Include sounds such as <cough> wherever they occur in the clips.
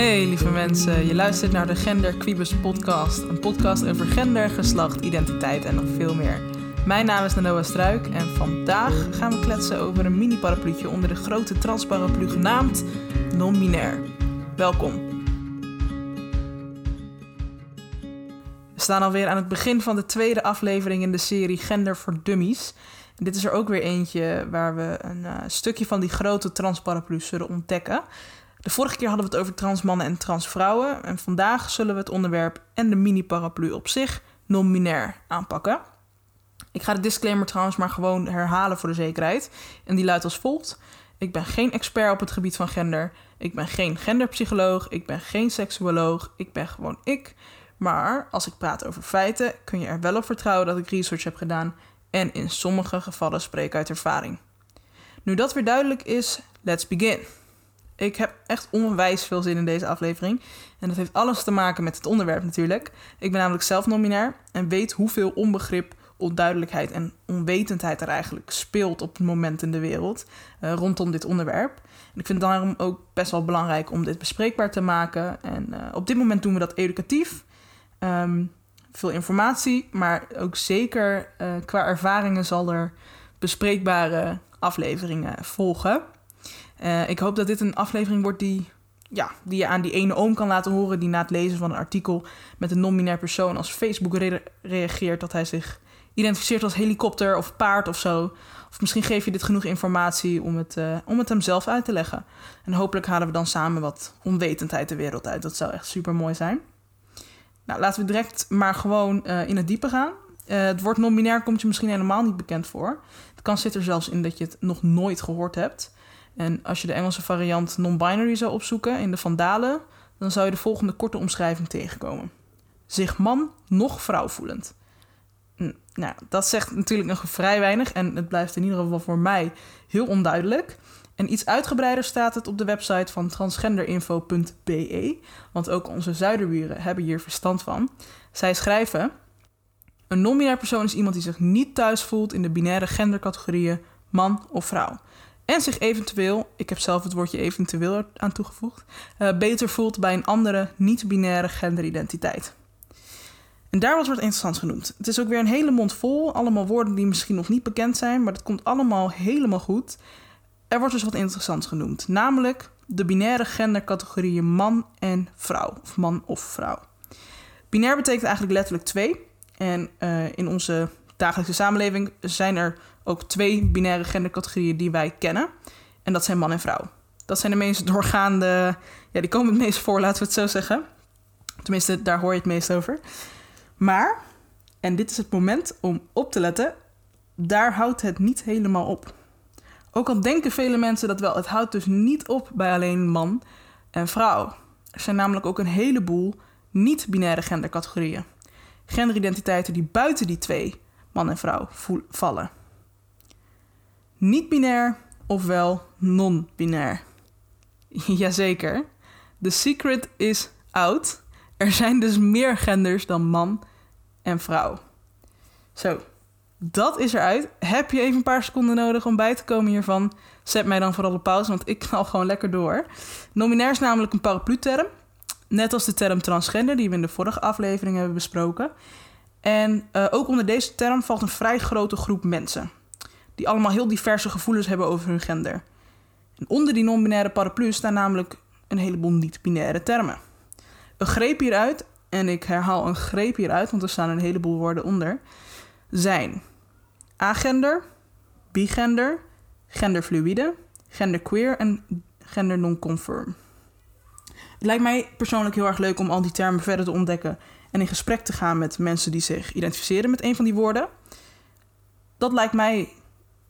Hey lieve mensen, je luistert naar de Gender Quibus podcast. Een podcast over gender, geslacht, identiteit en nog veel meer. Mijn naam is Noah Struik en vandaag gaan we kletsen over een mini parapluutje onder de grote transparaplu genaamd non-binair. Welkom. We staan alweer aan het begin van de tweede aflevering in de serie Gender voor Dummies. dit is er ook weer eentje waar we een uh, stukje van die grote transparaplu zullen ontdekken. De vorige keer hadden we het over transmannen en transvrouwen. En vandaag zullen we het onderwerp en de mini-paraplu op zich non-binair aanpakken. Ik ga de disclaimer trouwens maar gewoon herhalen voor de zekerheid. En die luidt als volgt. Ik ben geen expert op het gebied van gender. Ik ben geen genderpsycholoog. Ik ben geen seksuoloog. Ik ben gewoon ik. Maar als ik praat over feiten, kun je er wel op vertrouwen dat ik research heb gedaan en in sommige gevallen spreek uit ervaring. Nu dat weer duidelijk is, let's begin. Ik heb echt onwijs veel zin in deze aflevering. En dat heeft alles te maken met het onderwerp natuurlijk. Ik ben namelijk zelf nominair en weet hoeveel onbegrip, onduidelijkheid en onwetendheid er eigenlijk speelt op het moment in de wereld uh, rondom dit onderwerp. En ik vind het daarom ook best wel belangrijk om dit bespreekbaar te maken. En uh, op dit moment doen we dat educatief. Um, veel informatie, maar ook zeker uh, qua ervaringen zal er bespreekbare afleveringen volgen. Uh, ik hoop dat dit een aflevering wordt die, ja, die je aan die ene oom kan laten horen... die na het lezen van een artikel met een non-binair persoon als Facebook re reageert... dat hij zich identificeert als helikopter of paard of zo. Of misschien geef je dit genoeg informatie om het, uh, om het hem zelf uit te leggen. En hopelijk halen we dan samen wat onwetendheid de wereld uit. Dat zou echt super mooi zijn. Nou, laten we direct maar gewoon uh, in het diepe gaan. Het woord non-binair komt je misschien helemaal niet bekend voor. Het kan zit er zelfs in dat je het nog nooit gehoord hebt. En als je de Engelse variant non-binary zou opzoeken in de Vandalen, dan zou je de volgende korte omschrijving tegenkomen: zich man nog vrouw voelend. Nou, dat zegt natuurlijk nog vrij weinig en het blijft in ieder geval voor mij heel onduidelijk. En iets uitgebreider staat het op de website van transgenderinfo.be, want ook onze zuiderburen hebben hier verstand van. Zij schrijven: Een non-binair persoon is iemand die zich niet thuis voelt in de binaire gendercategorieën man of vrouw. En zich eventueel, ik heb zelf het woordje eventueel aan toegevoegd, uh, beter voelt bij een andere niet-binaire genderidentiteit. En daar wordt wat interessants genoemd. Het is ook weer een hele mond vol, allemaal woorden die misschien nog niet bekend zijn, maar dat komt allemaal helemaal goed. Er wordt dus wat interessants genoemd, namelijk de binaire gendercategorieën man en vrouw, of man of vrouw. Binair betekent eigenlijk letterlijk twee. En uh, in onze dagelijkse samenleving zijn er ook twee binaire gendercategorieën die wij kennen. En dat zijn man en vrouw. Dat zijn de meest doorgaande, ja, die komen het meest voor, laten we het zo zeggen. Tenminste, daar hoor je het meest over. Maar, en dit is het moment om op te letten, daar houdt het niet helemaal op. Ook al denken vele mensen dat wel, het houdt dus niet op bij alleen man en vrouw. Er zijn namelijk ook een heleboel niet-binaire gendercategorieën. Genderidentiteiten die buiten die twee, man en vrouw, vallen niet-binair ofwel non-binair. <laughs> Jazeker, the secret is out. Er zijn dus meer genders dan man en vrouw. Zo, dat is eruit. Heb je even een paar seconden nodig om bij te komen hiervan? Zet mij dan vooral op pauze, want ik <laughs> knal gewoon lekker door. Nominair is namelijk een paraplu-term. Net als de term transgender, die we in de vorige aflevering hebben besproken. En uh, ook onder deze term valt een vrij grote groep mensen die allemaal heel diverse gevoelens hebben over hun gender. En onder die non-binaire paraplu staan namelijk een heleboel niet-binaire termen. Een greep hieruit, en ik herhaal een greep hieruit, want er staan een heleboel woorden onder, zijn agender, bigender, genderfluïde, genderqueer en gender. Het lijkt mij persoonlijk heel erg leuk om al die termen verder te ontdekken en in gesprek te gaan met mensen die zich identificeren met een van die woorden. Dat lijkt mij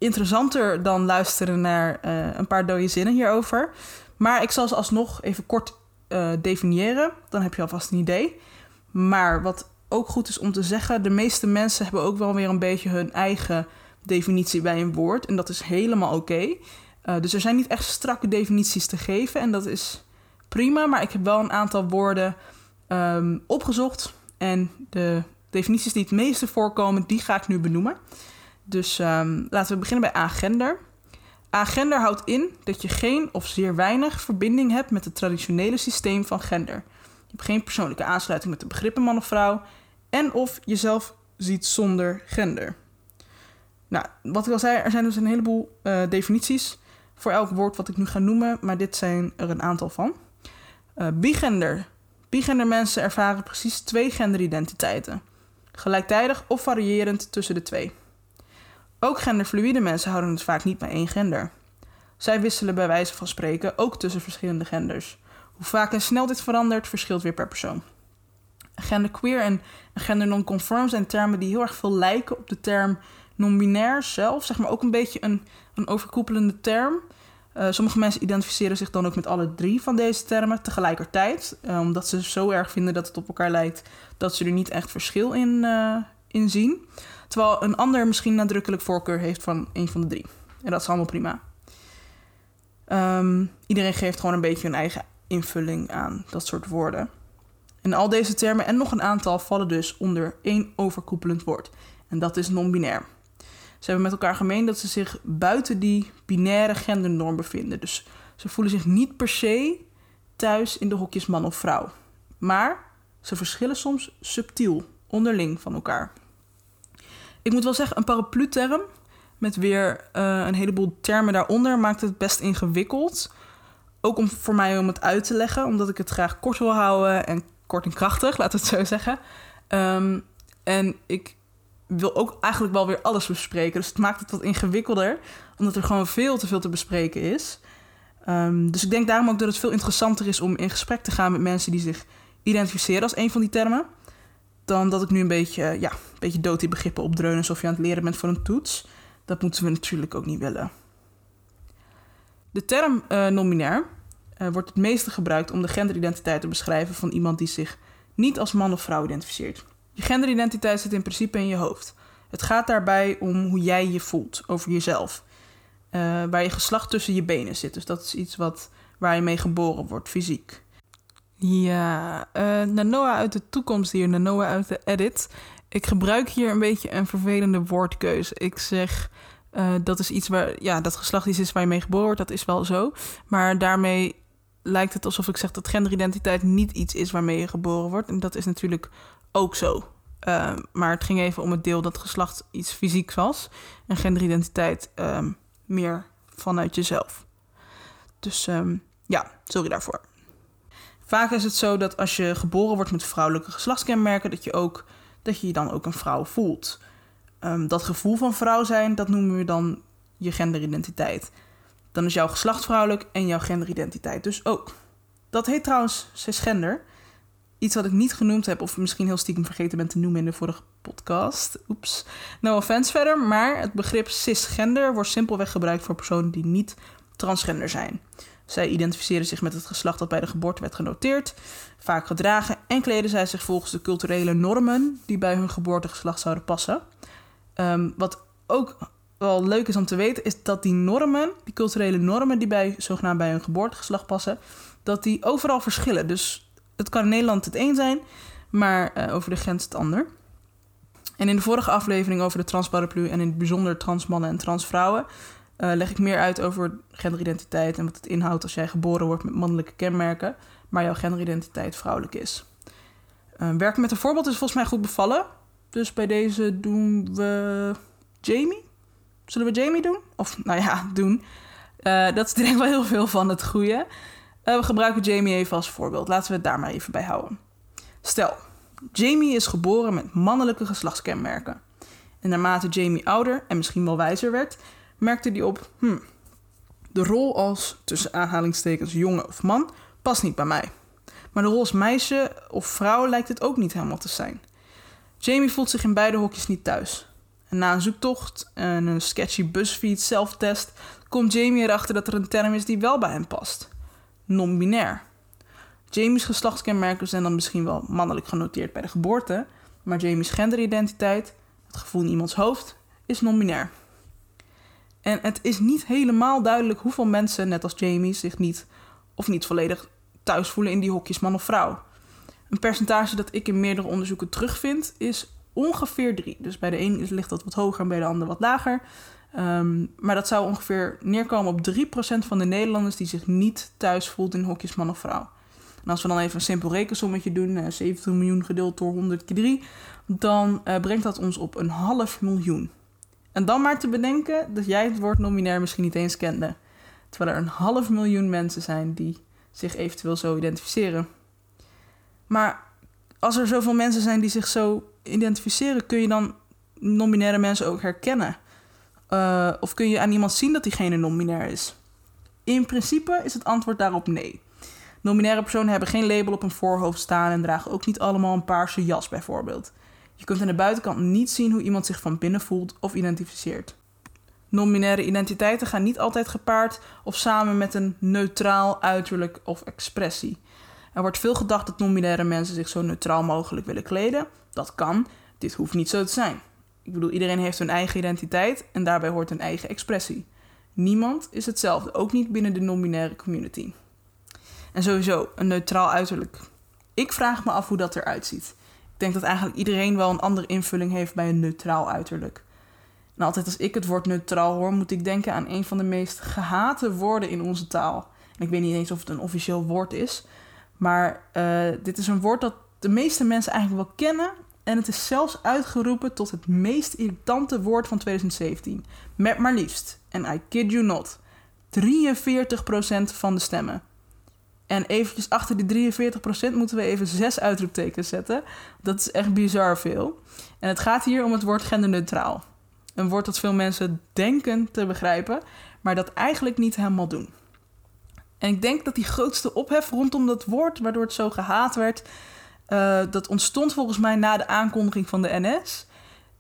interessanter dan luisteren naar uh, een paar dode zinnen hierover. Maar ik zal ze alsnog even kort uh, definiëren. Dan heb je alvast een idee. Maar wat ook goed is om te zeggen, de meeste mensen hebben ook wel weer een beetje hun eigen definitie bij een woord. En dat is helemaal oké. Uh, dus er zijn niet echt strakke definities te geven. En dat is prima. Maar ik heb wel een aantal woorden um, opgezocht. En de definities die het meeste voorkomen, die ga ik nu benoemen. Dus um, laten we beginnen bij agender. Agender houdt in dat je geen of zeer weinig verbinding hebt met het traditionele systeem van gender. Je hebt geen persoonlijke aansluiting met de begrippen man of vrouw en of jezelf ziet zonder gender. Nou, wat ik al zei, er zijn dus een heleboel uh, definities voor elk woord wat ik nu ga noemen, maar dit zijn er een aantal van. Uh, bigender. Bigender mensen ervaren precies twee genderidentiteiten, gelijktijdig of variërend tussen de twee. Ook genderfluïde mensen houden het vaak niet bij één gender. Zij wisselen bij wijze van spreken ook tussen verschillende genders. Hoe vaak en snel dit verandert, verschilt weer per persoon. Genderqueer en gender nonconform zijn termen die heel erg veel lijken op de term non-binair zelf. Zeg maar ook een beetje een, een overkoepelende term. Uh, sommige mensen identificeren zich dan ook met alle drie van deze termen tegelijkertijd. Uh, omdat ze zo erg vinden dat het op elkaar lijkt dat ze er niet echt verschil in, uh, in zien. Terwijl een ander misschien nadrukkelijk voorkeur heeft van een van de drie. En dat is allemaal prima. Um, iedereen geeft gewoon een beetje hun eigen invulling aan dat soort woorden. En al deze termen en nog een aantal vallen dus onder één overkoepelend woord. En dat is non-binair. Ze hebben met elkaar gemeen dat ze zich buiten die binaire gendernorm bevinden. Dus ze voelen zich niet per se thuis in de hokjes man of vrouw. Maar ze verschillen soms subtiel, onderling van elkaar. Ik moet wel zeggen, een paraplu-term met weer uh, een heleboel termen daaronder maakt het best ingewikkeld. Ook om, voor mij om het uit te leggen, omdat ik het graag kort wil houden en kort en krachtig, <laughs> laat het zo zeggen. Um, en ik wil ook eigenlijk wel weer alles bespreken. Dus het maakt het wat ingewikkelder, omdat er gewoon veel te veel te bespreken is. Um, dus ik denk daarom ook dat het veel interessanter is om in gesprek te gaan met mensen die zich identificeren als een van die termen. Dan dat ik nu een beetje, ja, een beetje dood begrippen opdreun alsof je aan het leren bent voor een toets. Dat moeten we natuurlijk ook niet willen. De term uh, non-binair uh, wordt het meeste gebruikt om de genderidentiteit te beschrijven van iemand die zich niet als man of vrouw identificeert. Je genderidentiteit zit in principe in je hoofd. Het gaat daarbij om hoe jij je voelt over jezelf. Waar je geslacht tussen je benen zit. Dus dat is iets wat, waar je mee geboren wordt, fysiek. Ja, uh, Nanoa uit de toekomst hier, Nanoa uit de edit. Ik gebruik hier een beetje een vervelende woordkeuze. Ik zeg uh, dat is iets waar, ja, dat geslacht iets is waar je mee geboren wordt, dat is wel zo. Maar daarmee lijkt het alsof ik zeg dat genderidentiteit niet iets is waarmee je geboren wordt. En dat is natuurlijk ook zo. Uh, maar het ging even om het deel dat geslacht iets fysieks was en genderidentiteit um, meer vanuit jezelf. Dus um, ja, sorry daarvoor. Vaak is het zo dat als je geboren wordt met vrouwelijke geslachtskenmerken, dat je, ook, dat je je dan ook een vrouw voelt. Um, dat gevoel van vrouw zijn, dat noemen we dan je genderidentiteit. Dan is jouw geslacht vrouwelijk en jouw genderidentiteit dus ook. Dat heet trouwens cisgender. Iets wat ik niet genoemd heb, of misschien heel stiekem vergeten ben te noemen in de vorige podcast. Oeps. No offense verder, maar het begrip cisgender wordt simpelweg gebruikt voor personen die niet transgender zijn. Zij identificeren zich met het geslacht dat bij de geboorte werd genoteerd. Vaak gedragen en kleden zij zich volgens de culturele normen die bij hun geboortegeslacht zouden passen. Um, wat ook wel leuk is om te weten, is dat die normen, die culturele normen die bij zogenaamd bij hun geboortegeslacht passen, dat die overal verschillen. Dus het kan in Nederland het een zijn, maar uh, over de grens het ander. En in de vorige aflevering over de transparaplu en in het bijzonder transmannen en transvrouwen uh, leg ik meer uit over genderidentiteit en wat het inhoudt als jij geboren wordt met mannelijke kenmerken, maar jouw genderidentiteit vrouwelijk is. Uh, werken met een voorbeeld is volgens mij goed bevallen. Dus bij deze doen we Jamie. Zullen we Jamie doen? Of nou ja, <laughs> doen. Uh, dat is denk ik wel heel veel van het goede. We gebruiken Jamie even als voorbeeld. Laten we het daar maar even bij houden. Stel, Jamie is geboren met mannelijke geslachtskenmerken. En naarmate Jamie ouder en misschien wel wijzer werd, merkte hij op: hmm, de rol als tussen aanhalingstekens jongen of man past niet bij mij. Maar de rol als meisje of vrouw lijkt het ook niet helemaal te zijn. Jamie voelt zich in beide hokjes niet thuis. En na een zoektocht en een sketchy BuzzFeed zelftest komt Jamie erachter dat er een term is die wel bij hem past: non-binair. Jamie's geslachtskenmerken zijn dan misschien wel mannelijk genoteerd bij de geboorte, maar Jamie's genderidentiteit, het gevoel in iemands hoofd, is non-binair. En het is niet helemaal duidelijk hoeveel mensen, net als Jamie, zich niet of niet volledig thuis voelen in die hokjes man of vrouw. Een percentage dat ik in meerdere onderzoeken terugvind is ongeveer 3. Dus bij de een ligt dat wat hoger en bij de ander wat lager. Ehm, maar dat zou ongeveer neerkomen op 3% van de Nederlanders die zich niet thuis voelt in hokjes man of vrouw. En als we dan even een simpel rekensommetje doen, uh, 70 miljoen gedeeld door 100 keer 3, dan uh, brengt dat ons op een half miljoen. En dan maar te bedenken dat jij het woord nominair misschien niet eens kende. Terwijl er een half miljoen mensen zijn die zich eventueel zo identificeren. Maar als er zoveel mensen zijn die zich zo identificeren, kun je dan nominaire mensen ook herkennen? Uh, of kun je aan iemand zien dat diegene nominair is? In principe is het antwoord daarop nee. Nominaire personen hebben geen label op hun voorhoofd staan en dragen ook niet allemaal een paarse jas bijvoorbeeld. Je kunt aan de buitenkant niet zien hoe iemand zich van binnen voelt of identificeert. Nominaire identiteiten gaan niet altijd gepaard of samen met een neutraal uiterlijk of expressie. Er wordt veel gedacht dat nominaire mensen zich zo neutraal mogelijk willen kleden. Dat kan, dit hoeft niet zo te zijn. Ik bedoel, iedereen heeft hun eigen identiteit en daarbij hoort een eigen expressie. Niemand is hetzelfde, ook niet binnen de nominaire community. En sowieso, een neutraal uiterlijk. Ik vraag me af hoe dat eruit ziet. Ik denk dat eigenlijk iedereen wel een andere invulling heeft bij een neutraal uiterlijk. En altijd als ik het woord neutraal hoor, moet ik denken aan een van de meest gehate woorden in onze taal. En ik weet niet eens of het een officieel woord is, maar uh, dit is een woord dat de meeste mensen eigenlijk wel kennen. En het is zelfs uitgeroepen tot het meest irritante woord van 2017. Met maar liefst, en I kid you not, 43% van de stemmen. En eventjes achter die 43% moeten we even zes uitroeptekens zetten. Dat is echt bizar veel. En het gaat hier om het woord genderneutraal. Een woord dat veel mensen denken te begrijpen, maar dat eigenlijk niet helemaal doen. En ik denk dat die grootste ophef rondom dat woord, waardoor het zo gehaat werd, uh, dat ontstond volgens mij na de aankondiging van de NS.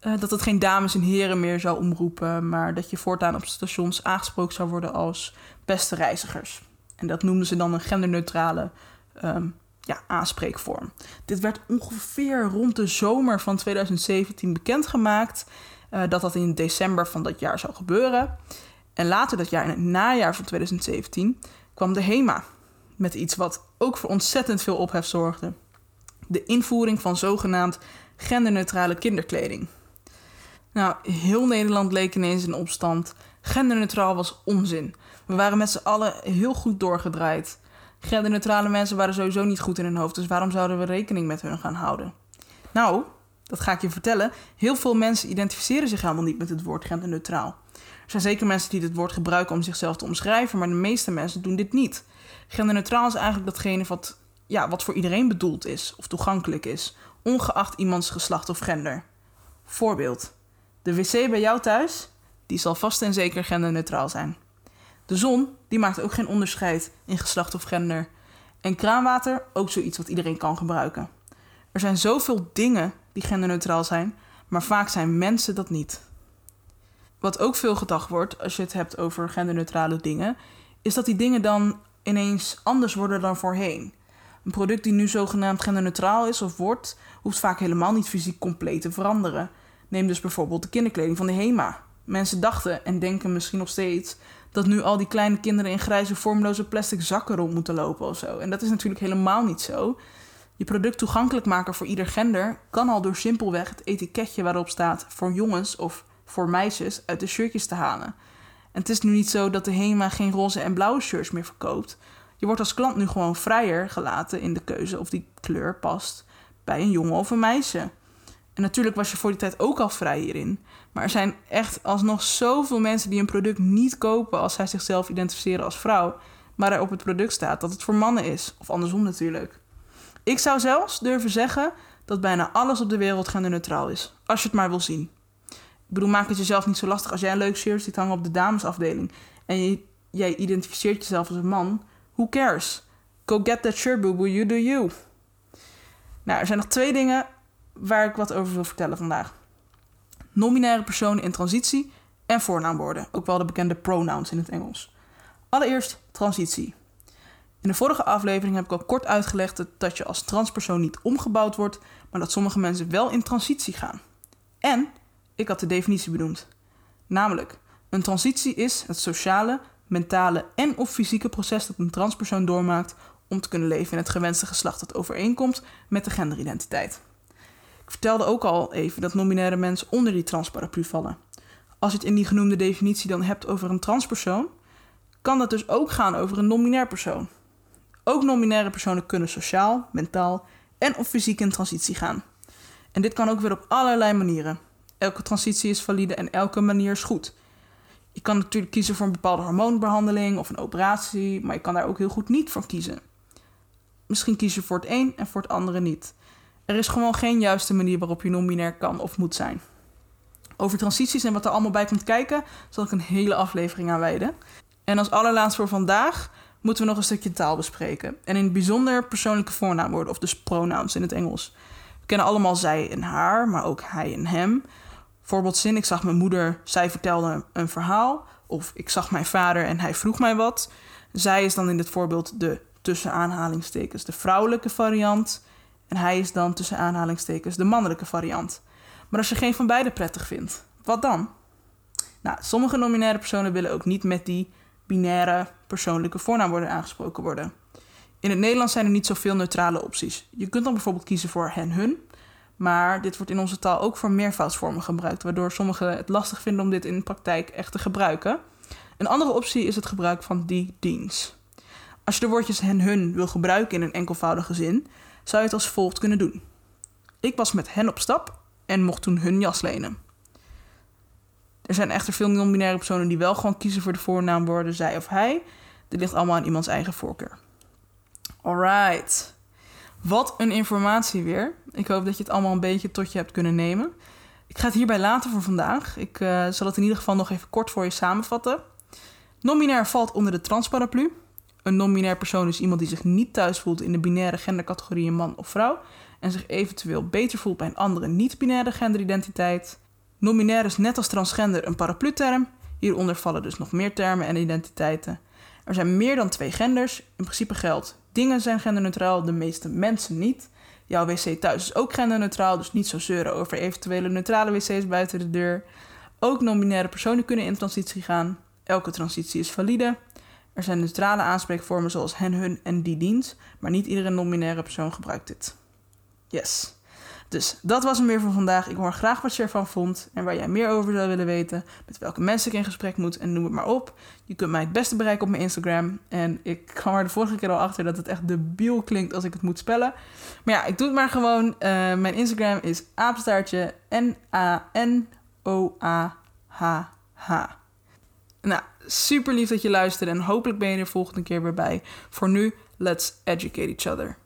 Eh, dat het geen dames en heren meer zou omroepen, maar dat je voortaan op stations aangesproken zou worden als beste reizigers. En dat noemden ze dan een genderneutrale um, ja, aanspreekvorm. Dit werd ongeveer rond de zomer van 2017 bekendgemaakt. Uh, dat dat in december van dat jaar zou gebeuren. En later dat jaar, in het najaar van 2017, kwam de HEMA met iets wat ook voor ontzettend veel ophef zorgde. De invoering van zogenaamd genderneutrale kinderkleding. Nou, heel Nederland leek ineens in opstand. Genderneutraal was onzin. We waren met z'n allen heel goed doorgedraaid. Genderneutrale mensen waren sowieso niet goed in hun hoofd, dus waarom zouden we rekening met hun gaan houden? Nou, dat ga ik je vertellen. Heel veel mensen identificeren zich helemaal niet met het woord genderneutraal. Er zijn zeker mensen die dit woord gebruiken om zichzelf te omschrijven, maar de meeste mensen doen dit niet. Genderneutraal is eigenlijk datgene wat, ja, wat voor iedereen bedoeld is of toegankelijk is, ongeacht iemands geslacht of gender. Voorbeeld: de wc bij jou thuis, die zal vast en zeker genderneutraal zijn. De zon, die maakt ook geen onderscheid in geslacht of gender. En kraanwater, ook zoiets wat iedereen kan gebruiken. Er zijn zoveel dingen die genderneutraal zijn, maar vaak zijn mensen dat niet. Wat ook veel gedacht wordt als je het hebt over genderneutrale dingen, is dat die dingen dan ineens anders worden dan voorheen. Een product die nu zogenaamd genderneutraal is of wordt, hoeft vaak helemaal niet fysiek compleet te veranderen. Neem dus bijvoorbeeld de kinderkleding van de HEMA. Mensen dachten en denken misschien nog steeds dat nu al die kleine kinderen in grijze vormloze plastic zakken rond moeten lopen of zo. En dat is natuurlijk helemaal niet zo. Je product toegankelijk maken voor ieder gender kan al door simpelweg het etiketje waarop staat voor jongens of voor meisjes uit de shirtjes te halen. En het is nu niet zo dat de HEMA geen roze en blauwe shirts meer verkoopt. Je wordt als klant nu gewoon vrijer gelaten in de keuze of die kleur past bij een jongen of een meisje. En natuurlijk was je voor die tijd ook al vrij hierin. Maar er zijn echt alsnog zoveel mensen die een product niet kopen als zij zichzelf identificeren als vrouw, maar er op het product staat dat het voor mannen is. Of andersom natuurlijk. Ik zou zelfs durven zeggen dat bijna alles op de wereld genderneutraal is, als je het maar wil zien. Ik bedoel, maak het jezelf niet zo lastig als jij een leuk shirt ziet hangen op de damesafdeling en je, jij identificeert jezelf als een man. Who cares? Go get that shirt, boo boo, you do you. Nou, er zijn nog twee dingen waar ik wat over wil vertellen vandaag. Nominaire personen in transitie en voornaamwoorden, ook wel de bekende pronouns in het Engels. Allereerst transitie. In de vorige aflevering heb ik al kort uitgelegd dat je als transpersoon niet omgebouwd wordt, maar dat sommige mensen wel in transitie gaan. En ik had de definitie benoemd. Namelijk, een transitie is het sociale, mentale en of fysieke proces dat een transpersoon doormaakt om te kunnen leven in het gewenste geslacht dat overeenkomt met de genderidentiteit. Ik vertelde ook al even dat nominaire mensen onder die transparaplu vallen. als je het in die genoemde definitie dan hebt over een transpersoon, kan dat dus ook gaan over een nominair persoon. Ook nominaire personen kunnen sociaal, mentaal en of fysiek in transitie gaan. En dit kan ook weer op allerlei manieren. Elke transitie is valide en elke manier is goed. Je kan natuurlijk kiezen voor een bepaalde hormoonbehandeling of een operatie, maar je kan daar ook heel goed niet voor kiezen. Misschien kies je voor het een en voor het andere niet. Er is gewoon geen juiste manier waarop je non-binair kan of moet zijn. Over transities en wat er allemaal bij komt kijken, zal ik een hele aflevering aan wijden. En als allerlaatst voor vandaag moeten we nog een stukje taal bespreken. En in het bijzonder persoonlijke voornaamwoorden, of dus pronouns in het Engels. We kennen allemaal zij en haar, maar ook hij en hem. Voorbeeldzin, ik zag mijn moeder, zij vertelde een verhaal. Of ik zag mijn vader en hij vroeg mij wat. Zij is dan in dit voorbeeld de tussen aanhalingstekens de vrouwelijke variant. En hij is dan tussen aanhalingstekens de mannelijke variant. Maar als je geen van beide prettig vindt, wat dan? Nou, sommige nominaire personen willen ook niet met die binaire persoonlijke voornaamwoorden aangesproken worden. In het Nederlands zijn er niet zoveel neutrale opties. Je kunt dan bijvoorbeeld kiezen voor hen-hun, maar dit wordt in onze taal ook voor meervoudsvormen gebruikt, waardoor sommigen het lastig vinden om dit in de praktijk echt te gebruiken. Een andere optie is het gebruik van die diens. Als je de woordjes hen-hun wil gebruiken in een enkelvoudige zin, zou je het als volgt kunnen doen. Ik was met hen op stap en mocht toen hun jas lenen. Er zijn echter veel non-binaire personen die wel gewoon kiezen voor de voornaamwoorden zij of hij. Dit ligt allemaal aan iemands eigen voorkeur. Alright. Wat een informatie weer. Ik hoop dat je het allemaal een beetje tot je hebt kunnen nemen. Ik ga het hierbij laten voor vandaag. Ik uh, zal het in ieder geval nog even kort voor je samenvatten. Non-binair valt onder de transparaplu. Een non-binair persoon is iemand die zich niet thuis voelt in de binaire gendercategorieën man of vrouw en zich eventueel beter voelt bij een andere niet-binaire genderidentiteit. Non-binair is net als transgender een paraplu-term. Hieronder vallen dus nog meer termen en identiteiten. Er zijn meer dan twee genders. In principe geldt, dingen zijn genderneutraal, de meeste mensen niet. Jouw wc thuis is ook genderneutraal, dus niet zo zeuren over eventuele neutrale wc's buiten de deur. Ook non-binaire personen kunnen in transitie gaan. Elke transitie is valide. Er zijn neutrale aanspreekvormen zoals hen, hun en die dient, maar niet iedere non-binaire persoon gebruikt dit. Yes. Dus dat was hem weer voor vandaag. Ik hoor graag wat je ervan vond en waar jij meer over zou willen weten. Met welke mensen ik in gesprek moet en noem het maar op. Je kunt mij het beste bereiken op mijn Instagram. En ik kwam er de vorige keer al achter dat het echt debiel klinkt als ik het moet spellen. Maar ja, ik doe het maar gewoon. Uh, mijn Instagram is apenstaartje N-A-N-O-A-H-H. Nou, super lief dat je luistert en hopelijk ben je er volgende keer weer bij. Voor nu, let's educate each other.